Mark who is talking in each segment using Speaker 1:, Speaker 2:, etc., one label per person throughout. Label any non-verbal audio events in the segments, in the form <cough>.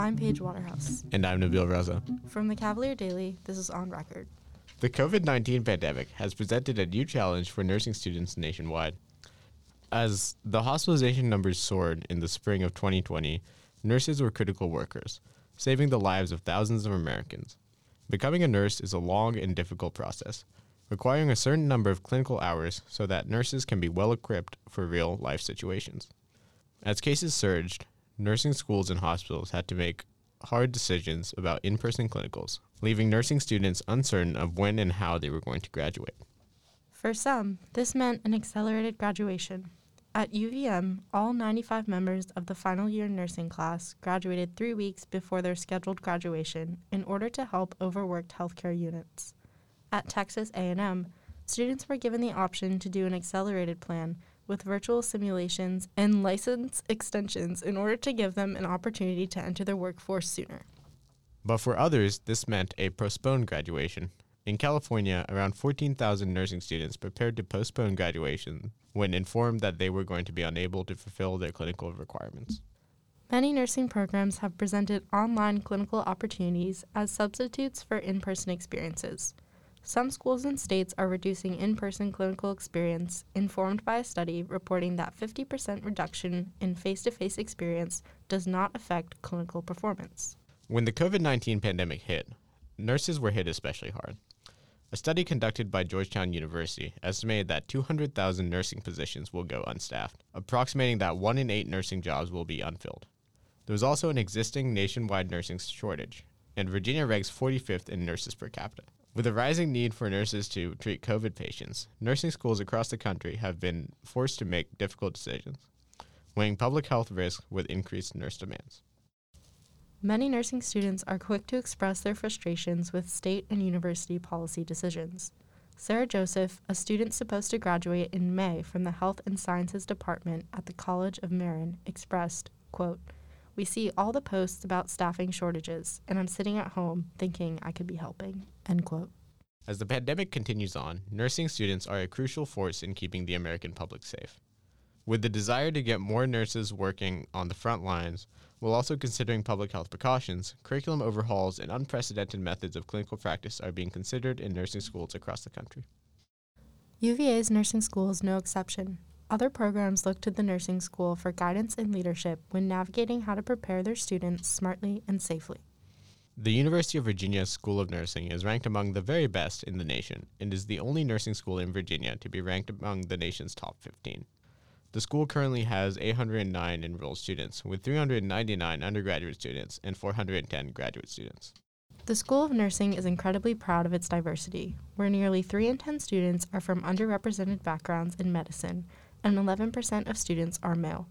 Speaker 1: I'm Paige Waterhouse.
Speaker 2: And I'm Nabil Raza.
Speaker 1: From the Cavalier Daily, this is On Record.
Speaker 2: The COVID 19 pandemic has presented a new challenge for nursing students nationwide. As the hospitalization numbers soared in the spring of 2020, nurses were critical workers, saving the lives of thousands of Americans. Becoming a nurse is a long and difficult process, requiring a certain number of clinical hours so that nurses can be well equipped for real life situations. As cases surged, nursing schools and hospitals had to make hard decisions about in person clinicals, leaving nursing students uncertain of when and how they were going to graduate.
Speaker 1: For some, this meant an accelerated graduation. At UVM, all 95 members of the final year nursing class graduated three weeks before their scheduled graduation in order to help overworked healthcare units. At Texas A&M, students were given the option to do an accelerated plan with virtual simulations and license extensions in order to give them an opportunity to enter the workforce sooner.
Speaker 2: But for others, this meant a postponed graduation. In California, around 14,000 nursing students prepared to postpone graduation when informed that they were going to be unable to fulfill their clinical requirements.
Speaker 1: Many nursing programs have presented online clinical opportunities as substitutes for in person experiences. Some schools and states are reducing in person clinical experience, informed by a study reporting that 50% reduction in face to face experience does not affect clinical performance.
Speaker 2: When the COVID 19 pandemic hit, nurses were hit especially hard. A study conducted by Georgetown University estimated that 200,000 nursing positions will go unstaffed, approximating that one in eight nursing jobs will be unfilled. There was also an existing nationwide nursing shortage, and Virginia ranks 45th in nurses per capita. With a rising need for nurses to treat COVID patients, nursing schools across the country have been forced to make difficult decisions, weighing public health risks with increased nurse demands.
Speaker 1: Many nursing students are quick to express their frustrations with state and university policy decisions. Sarah Joseph, a student supposed to graduate in May from the Health and Sciences Department at the College of Marin, expressed, quote, we see all the posts about staffing shortages, and I'm sitting at home thinking I could be helping. End quote.
Speaker 2: As the pandemic continues on, nursing students are a crucial force in keeping the American public safe. With the desire to get more nurses working on the front lines, while also considering public health precautions, curriculum overhauls and unprecedented methods of clinical practice are being considered in nursing schools across the country.
Speaker 1: UVA's nursing school is no exception. Other programs look to the nursing school for guidance and leadership when navigating how to prepare their students smartly and safely.
Speaker 2: The University of Virginia School of Nursing is ranked among the very best in the nation and is the only nursing school in Virginia to be ranked among the nation's top 15. The school currently has 809 enrolled students, with 399 undergraduate students and 410 graduate students.
Speaker 1: The School of Nursing is incredibly proud of its diversity, where nearly 3 in 10 students are from underrepresented backgrounds in medicine and 11% of students are male.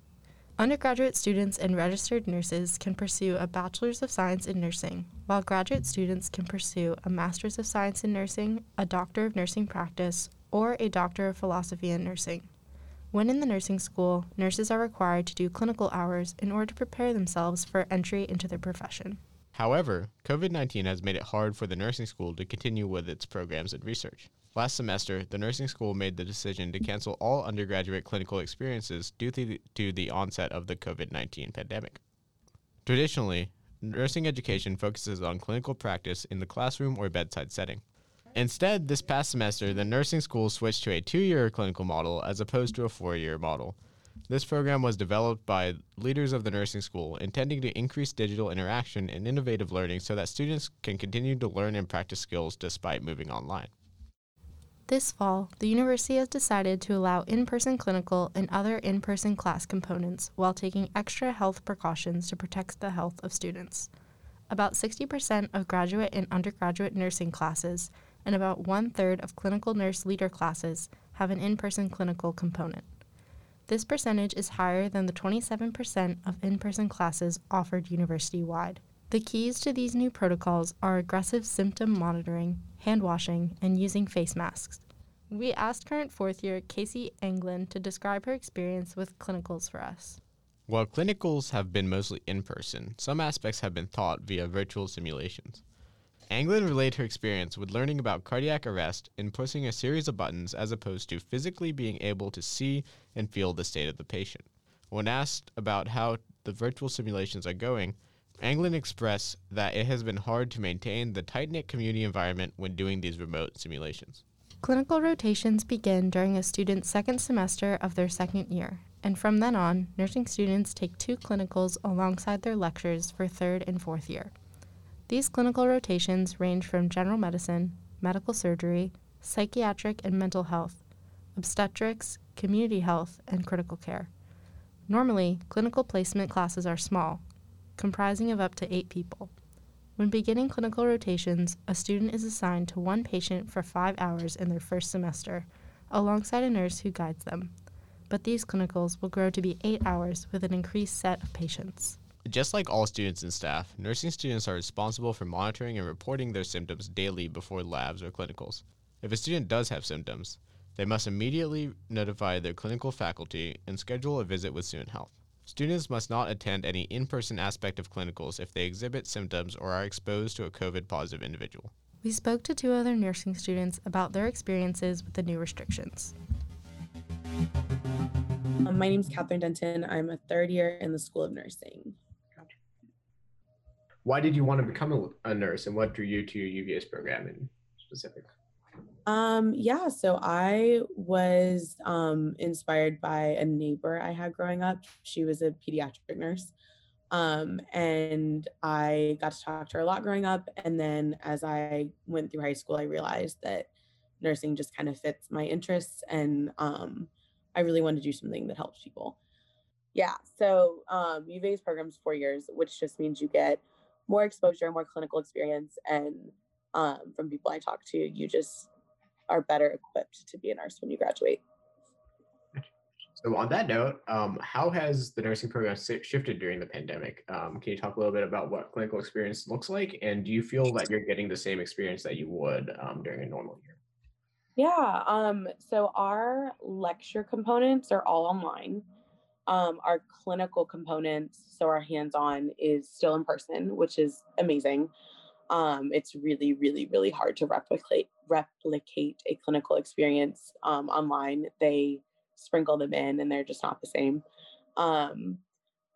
Speaker 1: Undergraduate students and registered nurses can pursue a Bachelor's of Science in Nursing, while graduate students can pursue a Master's of Science in Nursing, a Doctor of Nursing Practice, or a Doctor of Philosophy in Nursing. When in the nursing school, nurses are required to do clinical hours in order to prepare themselves for entry into their profession.
Speaker 2: However, COVID 19 has made it hard for the nursing school to continue with its programs and research. Last semester, the nursing school made the decision to cancel all undergraduate clinical experiences due to the, to the onset of the COVID 19 pandemic. Traditionally, nursing education focuses on clinical practice in the classroom or bedside setting. Instead, this past semester, the nursing school switched to a two year clinical model as opposed to a four year model. This program was developed by leaders of the nursing school, intending to increase digital interaction and innovative learning so that students can continue to learn and practice skills despite moving online.
Speaker 1: This fall, the university has decided to allow in person clinical and other in person class components while taking extra health precautions to protect the health of students. About 60% of graduate and undergraduate nursing classes and about one third of clinical nurse leader classes have an in person clinical component. This percentage is higher than the 27% of in person classes offered university wide. The keys to these new protocols are aggressive symptom monitoring, hand washing, and using face masks. We asked current fourth year Casey Anglin to describe her experience with clinicals for us.
Speaker 2: While clinicals have been mostly in person, some aspects have been taught via virtual simulations. Anglin relayed her experience with learning about cardiac arrest and pushing a series of buttons as opposed to physically being able to see and feel the state of the patient. When asked about how the virtual simulations are going, Anglin expressed that it has been hard to maintain the tight knit community environment when doing these remote simulations.
Speaker 1: Clinical rotations begin during a student's second semester of their second year, and from then on, nursing students take two clinicals alongside their lectures for third and fourth year. These clinical rotations range from general medicine, medical surgery, psychiatric and mental health, obstetrics, community health, and critical care. Normally, clinical placement classes are small, comprising of up to eight people. When beginning clinical rotations, a student is assigned to one patient for five hours in their first semester, alongside a nurse who guides them. But these clinicals will grow to be eight hours with an increased set of patients.
Speaker 2: Just like all students and staff, nursing students are responsible for monitoring and reporting their symptoms daily before labs or clinicals. If a student does have symptoms, they must immediately notify their clinical faculty and schedule a visit with student health. Students must not attend any in person aspect of clinicals if they exhibit symptoms or are exposed to a COVID positive individual.
Speaker 1: We spoke to two other nursing students about their experiences with the new restrictions.
Speaker 3: Um, my name is Catherine Denton. I'm a third year in the School of Nursing.
Speaker 2: Why did you want to become a, a nurse and what drew you to your UVA's program in specific?
Speaker 3: Um, yeah, so I was um, inspired by a neighbor I had growing up. She was a pediatric nurse. Um, and I got to talk to her a lot growing up. And then as I went through high school, I realized that nursing just kind of fits my interests. And um, I really wanted to do something that helps people. Yeah, so um, UVA's program is four years, which just means you get more exposure, more clinical experience. And um, from people I talk to, you just are better equipped to be a nurse when you graduate.
Speaker 2: So on that note, um, how has the nursing program shifted during the pandemic? Um, can you talk a little bit about what clinical experience looks like, and do you feel that you're getting the same experience that you would um, during a normal year?
Speaker 3: Yeah. Um, so our lecture components are all online. Um, our clinical components, so our hands-on, is still in person, which is amazing um, it's really, really, really hard to replicate replicate a clinical experience um, online. They sprinkle them in, and they're just not the same. Um,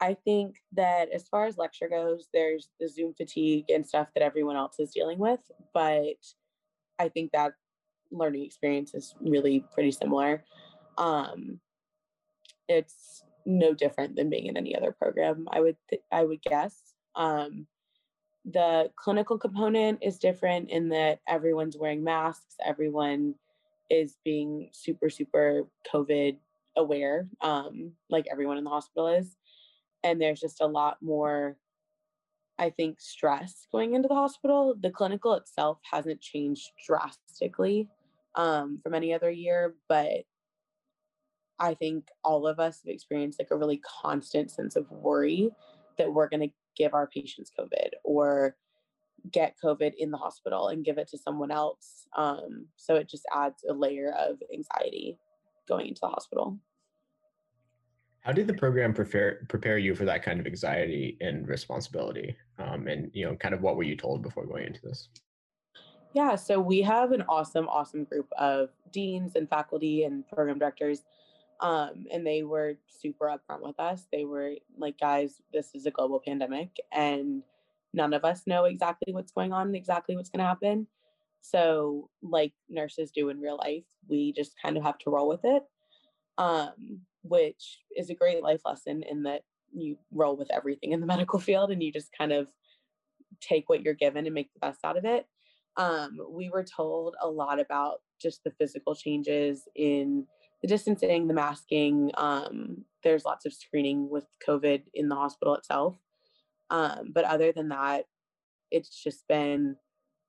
Speaker 3: I think that as far as lecture goes, there's the Zoom fatigue and stuff that everyone else is dealing with, but I think that learning experience is really pretty similar. Um, it's no different than being in any other program. I would th- I would guess. Um, the clinical component is different in that everyone's wearing masks, everyone is being super, super COVID aware, um, like everyone in the hospital is. And there's just a lot more, I think, stress going into the hospital. The clinical itself hasn't changed drastically um, from any other year, but I think all of us have experienced like a really constant sense of worry that we're going to give our patients COVID or get COVID in the hospital and give it to someone else. Um, so it just adds a layer of anxiety going into the hospital.
Speaker 2: How did the program prepare prepare you for that kind of anxiety and responsibility? Um, and you know, kind of what were you told before going into this?
Speaker 3: Yeah, so we have an awesome, awesome group of deans and faculty and program directors um, and they were super upfront with us. They were like, guys, this is a global pandemic and none of us know exactly what's going on, exactly what's going to happen. So, like nurses do in real life, we just kind of have to roll with it, um, which is a great life lesson in that you roll with everything in the <laughs> medical field and you just kind of take what you're given and make the best out of it. Um, we were told a lot about just the physical changes in the distancing, the masking. Um, there's lots of screening with COVID in the hospital itself. Um, but other than that, it's just been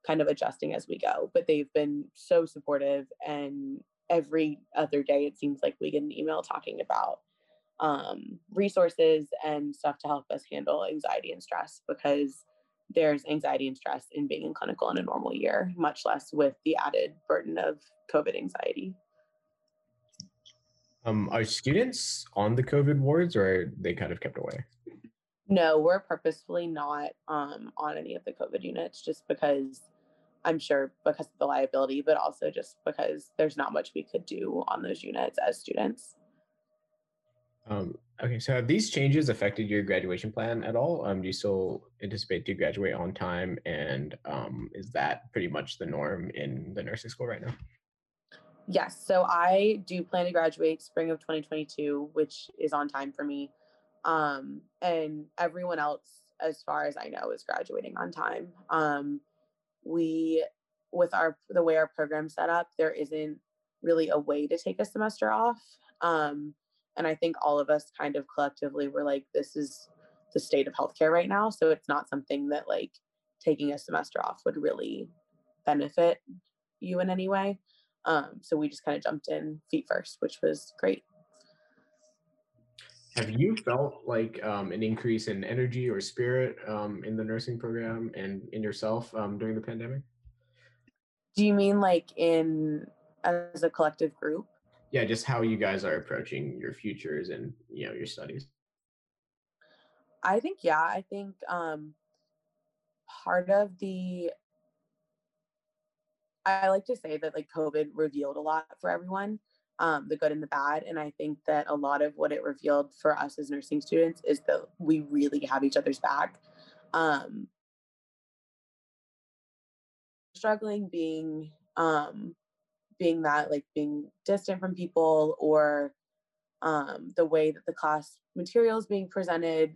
Speaker 3: kind of adjusting as we go. But they've been so supportive, and every other day it seems like we get an email talking about um, resources and stuff to help us handle anxiety and stress because there's anxiety and stress in being in clinical in a normal year, much less with the added burden of COVID anxiety.
Speaker 2: Um, are students on the COVID wards or are they kind of kept away?
Speaker 3: No, we're purposefully not um, on any of the COVID units just because I'm sure because of the liability, but also just because there's not much we could do on those units as students.
Speaker 2: Um,
Speaker 4: Okay, so have these changes affected your graduation plan at all? Um, do you still anticipate to graduate on time, and um, is that pretty much the norm in the nursing school right now?
Speaker 3: Yes, so I do plan to graduate spring of 2022, which is on time for me. Um, and everyone else, as far as I know, is graduating on time. Um, we, with our the way our program's set up, there isn't really a way to take a semester off. Um, and I think all of us kind of collectively were like, this is the state of healthcare right now. So it's not something that like taking a semester off would really benefit you in any way. Um, so we just kind of jumped in feet first, which was great.
Speaker 4: Have you felt like um, an increase in energy or spirit um, in the nursing program and in yourself um, during the pandemic?
Speaker 3: Do you mean like in as a collective group?
Speaker 4: Yeah, just how you guys are approaching your futures and you know your studies.
Speaker 3: I think yeah, I think um, part of the I like to say that like COVID revealed a lot for everyone, um, the good and the bad. And I think that a lot of what it revealed for us as nursing students is that we really have each other's back. Um, struggling being um, being that like being distant from people or um, the way that the class materials being presented,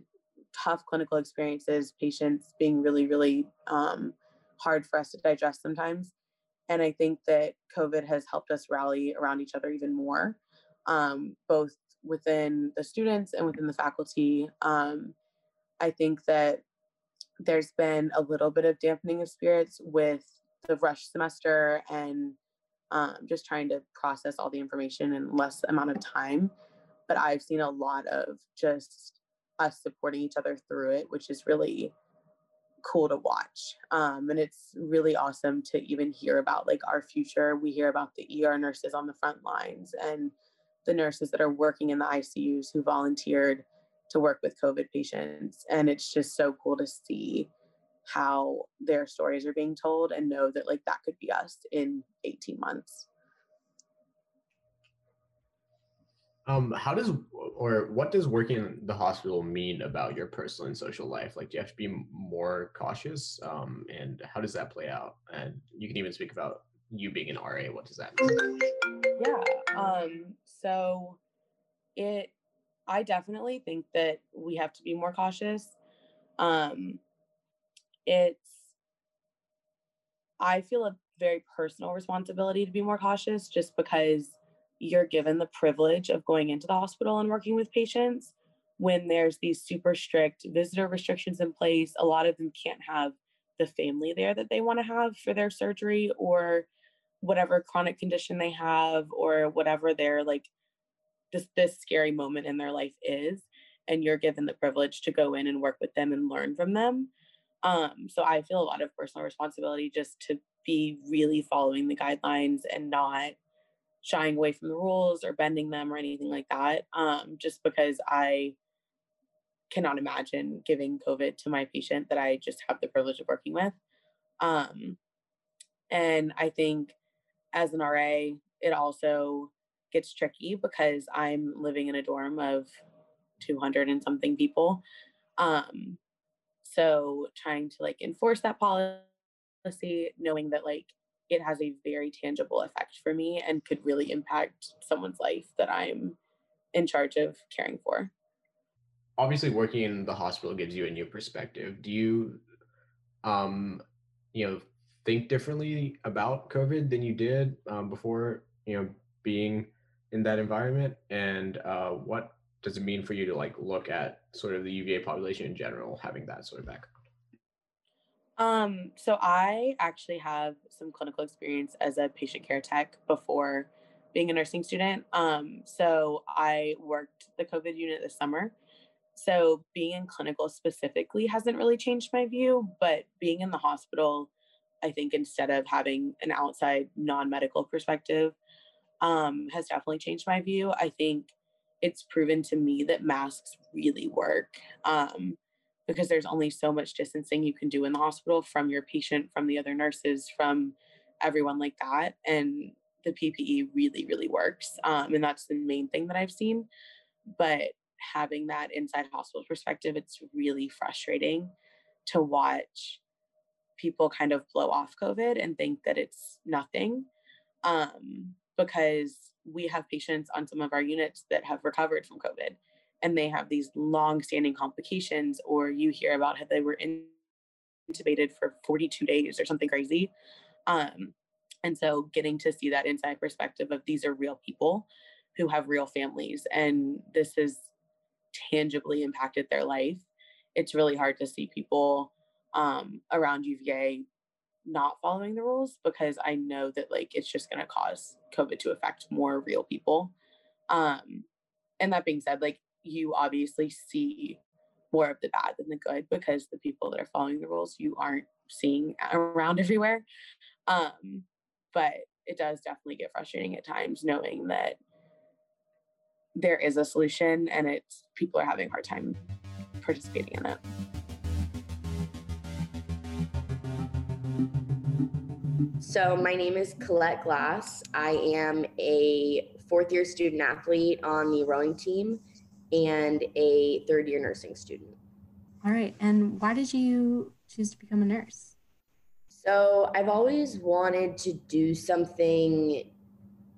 Speaker 3: tough clinical experiences, patients being really really um, hard for us to digest sometimes. And I think that COVID has helped us rally around each other even more, um, both within the students and within the faculty. Um, I think that there's been a little bit of dampening of spirits with the rush semester and um, just trying to process all the information in less amount of time. But I've seen a lot of just us supporting each other through it, which is really cool to watch. Um, and it's really awesome to even hear about like our future. We hear about the ER nurses on the front lines and the nurses that are working in the ICUs who volunteered to work with COVID patients. And it's just so cool to see how their stories are being told and know that like that could be us in 18 months.
Speaker 4: Um, how does or what does working in the hospital mean about your personal and social life? Like, do you have to be more cautious? Um, and how does that play out? And you can even speak about you being an RA. What does that mean?
Speaker 3: Yeah. Um, so it, I definitely think that we have to be more cautious. Um, it's, I feel a very personal responsibility to be more cautious just because you're given the privilege of going into the hospital and working with patients when there's these super strict visitor restrictions in place. A lot of them can't have the family there that they want to have for their surgery or whatever chronic condition they have or whatever their like this this scary moment in their life is and you're given the privilege to go in and work with them and learn from them. Um so i feel a lot of personal responsibility just to be really following the guidelines and not shying away from the rules or bending them or anything like that. Um, just because I cannot imagine giving COVID to my patient that I just have the privilege of working with. Um, and I think as an RA, it also gets tricky because I'm living in a dorm of 200 and something people. Um, so trying to like enforce that policy, knowing that like it has a very tangible effect for me and could really impact someone's life that I'm in charge of caring for.
Speaker 4: Obviously, working in the hospital gives you a new perspective. Do you, um, you know, think differently about COVID than you did um, before, you know, being in that environment? And uh, what does it mean for you to like look at sort of the UVA population in general, having that sort of background?
Speaker 3: Um, so I actually have some clinical experience as a patient care tech before being a nursing student. Um, so I worked the COVID unit this summer. So being in clinical specifically hasn't really changed my view, but being in the hospital, I think instead of having an outside non-medical perspective, um, has definitely changed my view. I think it's proven to me that masks really work. Um, because there's only so much distancing you can do in the hospital from your patient, from the other nurses, from everyone like that. And the PPE really, really works. Um, and that's the main thing that I've seen. But having that inside hospital perspective, it's really frustrating to watch people kind of blow off COVID and think that it's nothing. Um, because we have patients on some of our units that have recovered from COVID and they have these long standing complications, or you hear about how they were intubated for 42 days or something crazy. Um, and so getting to see that inside perspective of these are real people who have real families and this has tangibly impacted their life. It's really hard to see people um, around UVA not following the rules because I know that like it's just going to cause COVID to affect more real people. Um, and that being said, like you obviously see more of the bad than the good because the people that are following the rules you aren't seeing around <laughs> everywhere. Um, but it does definitely get frustrating at times knowing that there is a solution and it's people are having a hard time participating in it.
Speaker 5: So, my name is Colette Glass. I am a fourth year student athlete on the rowing team and a third year nursing student.
Speaker 1: All right. And why did you choose to become a nurse?
Speaker 5: So, I've always wanted to do something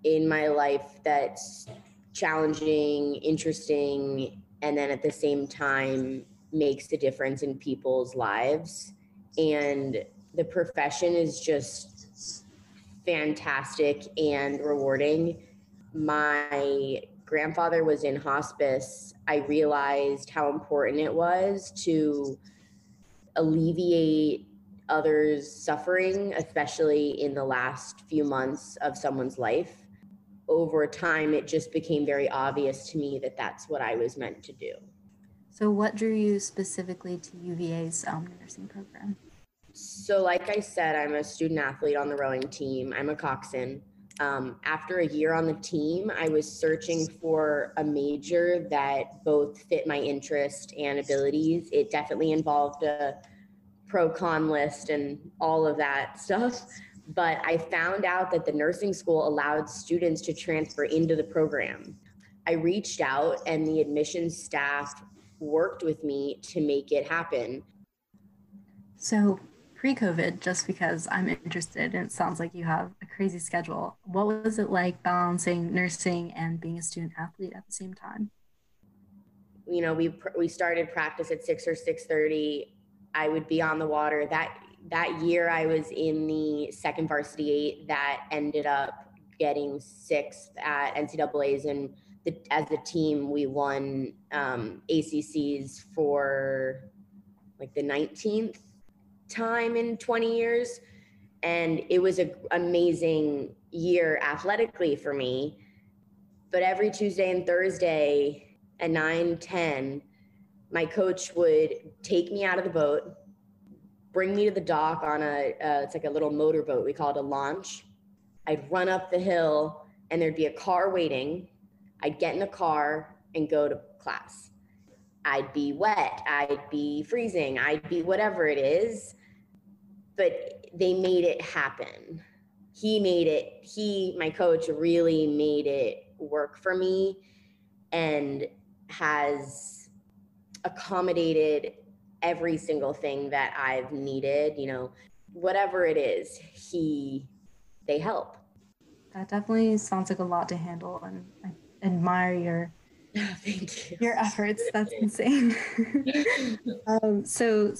Speaker 5: in my life that's challenging, interesting, and then at the same time makes a difference in people's lives. And the profession is just fantastic and rewarding. My grandfather was in hospice. I realized how important it was to alleviate others' suffering, especially in the last few months of someone's life over time, it just became very obvious to me that that's what I was meant to do.
Speaker 1: So, what drew you specifically to UVA's um, nursing program?
Speaker 5: So, like I said, I'm a student athlete on the rowing team. I'm a coxswain. Um, after a year on the team, I was searching for a major that both fit my interest and abilities. It definitely involved a pro con list and all of that <laughs> stuff but I found out that the nursing school allowed students to transfer into the program. I reached out and the admissions staff worked with me to make it happen.
Speaker 1: So, pre COVID, just because I'm interested and it sounds like you have a crazy schedule, what was it like balancing nursing and being a student athlete at the same time?
Speaker 5: You know, we we started practice at 6 or 6:30. I would be on the water that that year I was in the second varsity eight that ended up getting sixth at NCAA's and the, as a team we won um, ACCs for like the 19th time in 20 years. And it was an amazing year athletically for me. But every tuesday and thursday at 9 10 my coach would take me out of the boat bring me to the dock on a uh, it's like a little motorboat we call it a launch. I'd run up the hill and there'd be a car waiting. I'd get in the car and go to class. I'd be wet. I'd be freezing. I'd be whatever it is but they made it happen he made it he my coach really made it work for me and has accommodated every single thing that I've needed, you know, whatever it is, he they help.
Speaker 1: That definitely sounds like a lot to handle and I admire your <laughs>
Speaker 5: Thank you.
Speaker 1: Your efforts. That's <laughs> insane. <laughs> um, so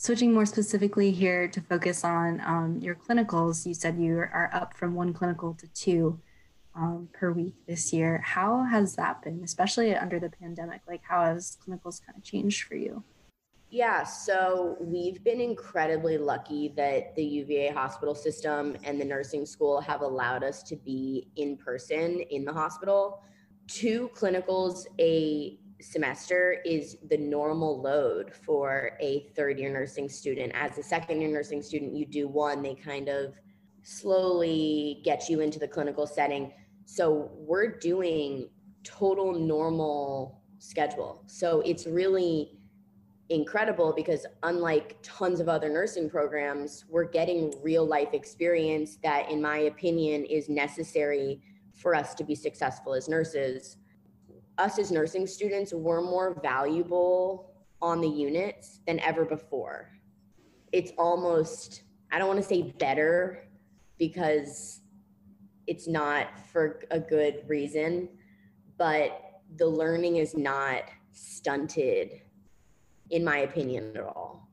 Speaker 1: switching more specifically here to focus on um, your clinicals, you said you are up from one clinical to two um, per week this year. How has that been, especially under the pandemic? Like, how has clinicals kind of changed for you?
Speaker 5: Yeah, so we've been incredibly lucky that the UVA hospital system and the nursing school have allowed us to be in person in the hospital. Two clinicals a semester is the normal load for a third year nursing student. As a second year nursing student, you do one, they kind of slowly get you into the clinical setting. So we're doing total normal schedule. So it's really incredible because unlike tons of other nursing programs, we're getting real life experience that, in my opinion, is necessary for us to be successful as nurses. Us as nursing students were more valuable on the units than ever before. It's almost, I don't want to say better because it's not for a good reason, but the learning is not stunted, in my opinion, at all.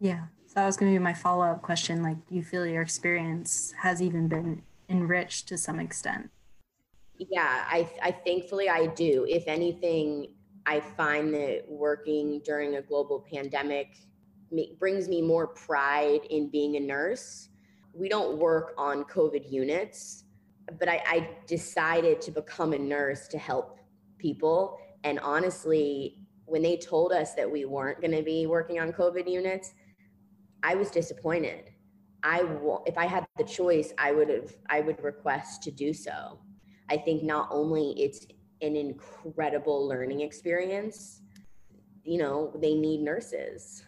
Speaker 6: Yeah. So that was going to be my follow up question. Like, do you feel your experience has even been enriched to some extent?
Speaker 5: Yeah, I, I thankfully I do. If anything, I find that working during a global pandemic brings me more pride in being a nurse. We don't work on COVID units, but I, I decided to become a nurse to help people. And honestly, when they told us that we weren't going to be working on COVID units, I was disappointed. I if I had the choice, I would have I would request to do so. I think not only it's an incredible learning experience, you know, they need nurses.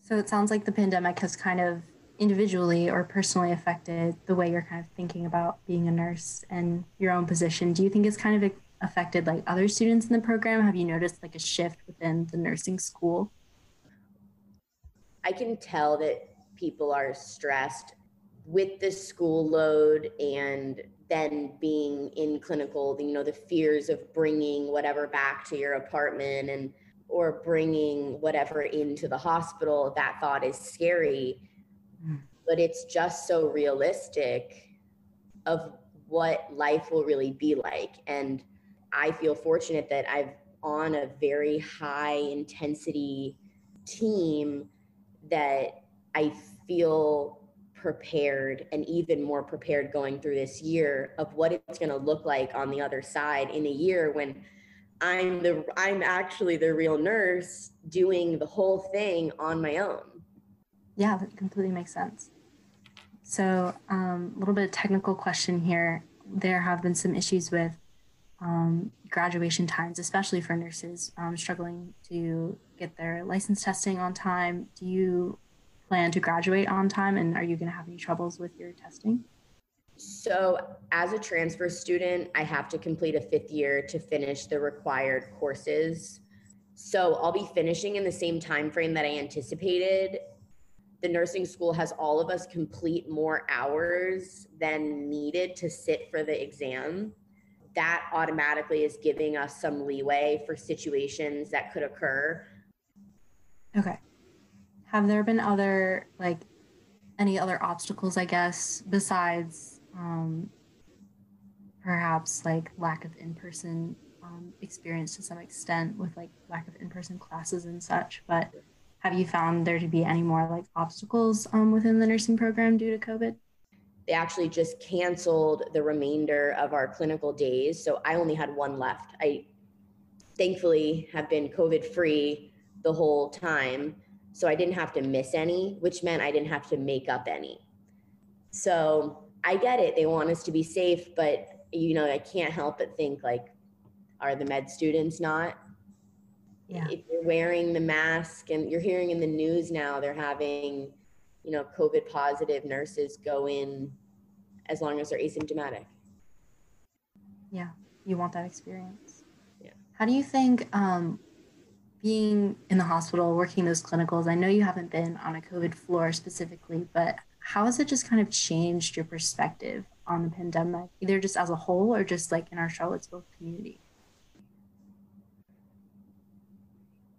Speaker 6: So it sounds like the pandemic has kind of individually or personally affected the way you're kind of thinking about being a nurse and your own position. Do you think it's kind of affected like other students in the program? Have you noticed like a shift within the nursing school?
Speaker 5: I can tell that people are stressed with the school load and then being in clinical you know the fears of bringing whatever back to your apartment and or bringing whatever into the hospital that thought is scary mm. but it's just so realistic of what life will really be like and i feel fortunate that i've on a very high intensity team that i feel prepared and even more prepared going through this year of what it's going to look like on the other side in a year when I'm the I'm actually the real nurse doing the whole thing on my own.
Speaker 6: Yeah, that completely makes sense. So, um, a little bit of technical question here. There have been some issues with um, graduation times, especially for nurses um, struggling to get their license testing on time. Do you plan to graduate on time and are you going to have any troubles with your testing?
Speaker 5: So, as a transfer student, I have to complete a fifth year to finish the required courses. So, I'll be finishing in the same time frame that I anticipated. The nursing school has all of us complete more hours than needed to sit for the exam. That automatically is giving us some leeway for situations that could occur.
Speaker 6: Okay have there been other like any other obstacles i guess besides um, perhaps like lack of in-person um, experience to some extent with like lack of in-person classes and such? But have you found there to be any more like obstacles um, within the nursing program due to covid?
Speaker 5: They actually just canceled the remainder of our clinical days so i only had one left. I thankfully have been covid free the whole time so I didn't have to miss any, which meant I didn't have to make up any. So I get it. They want us to be safe, but you know, I can't help but think like, are the med students not?
Speaker 6: Yeah.
Speaker 5: If you're wearing the mask and you're hearing in the news now, they're having, you know, COVID positive nurses go in as long as they're asymptomatic.
Speaker 6: Yeah. You want that experience.
Speaker 5: Yeah.
Speaker 6: How do you think um, being in the hospital, working those clinicals, I know you haven't been on a COVID floor specifically, but how has it just kind of changed your perspective on the pandemic, either just as a whole or just like in our Charlottesville community?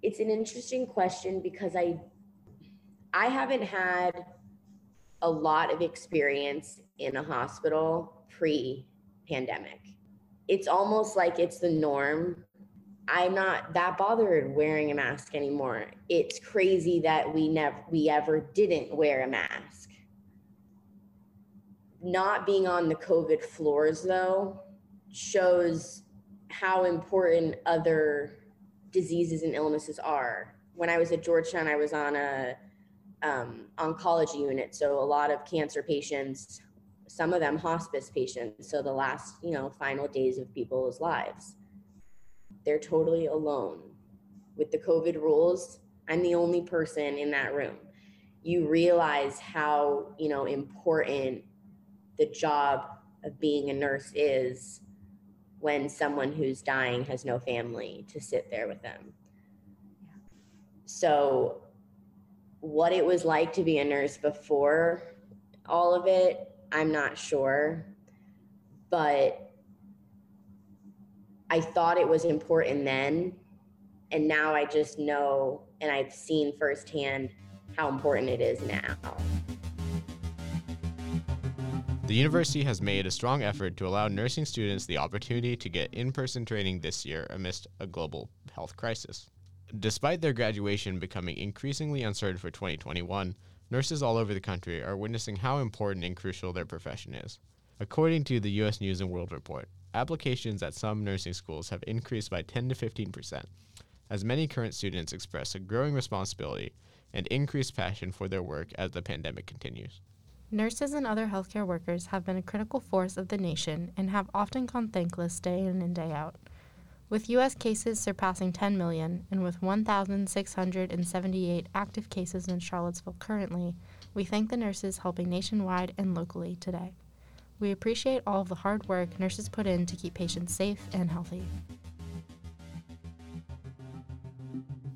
Speaker 5: It's an interesting question because I I haven't had a lot of experience in a hospital pre-pandemic. It's almost like it's the norm I'm not that bothered wearing a mask anymore. It's crazy that we never we ever didn't wear a mask. Not being on the COVID floors though shows how important other diseases and illnesses are. When I was at Georgetown, I was on a um, oncology unit, so a lot of cancer patients, some of them hospice patients. So the last, you know, final days of people's lives they're totally alone. With the COVID rules, I'm the only person in that room. You realize how, you know, important the job of being a nurse is when someone who's dying has no family to sit there with them. So, what it was like to be a nurse before all of it, I'm not sure. But I thought it was important then. And now I just know and I've seen firsthand how important it is now.
Speaker 2: The university has made a strong effort to allow nursing students the opportunity to get in person training this year amidst a global health crisis. Despite their graduation becoming increasingly uncertain for 2021, nurses all over the country are witnessing how important and crucial their profession is. According to the U.S. News and World Report, applications at some nursing schools have increased by 10 to 15 percent, as many current students express a growing responsibility and increased passion for their work as the pandemic continues.
Speaker 1: Nurses and other healthcare workers have been a critical force of the nation and have often gone thankless day in and day out. With U.S. cases surpassing 10 million and with 1,678 active cases in Charlottesville currently, we thank the nurses helping nationwide and locally today. We appreciate all of the hard work nurses put in to keep patients safe and healthy.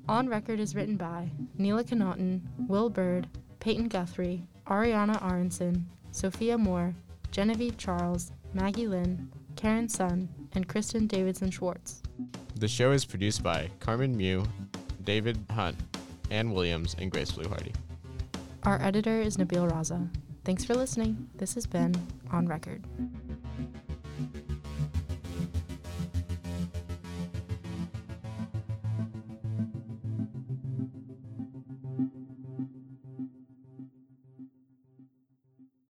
Speaker 1: On Record is written by Neela Connaughton, Will Bird, Peyton Guthrie, Ariana Aronson, Sophia Moore, Genevieve Charles, Maggie Lynn, Karen Sun, and Kristen Davidson Schwartz.
Speaker 2: The show is produced by Carmen Mew, David Hunt, Ann Williams, and Grace Blue Hardy.
Speaker 1: Our editor is Nabil Raza. Thanks for listening. This has been On Record.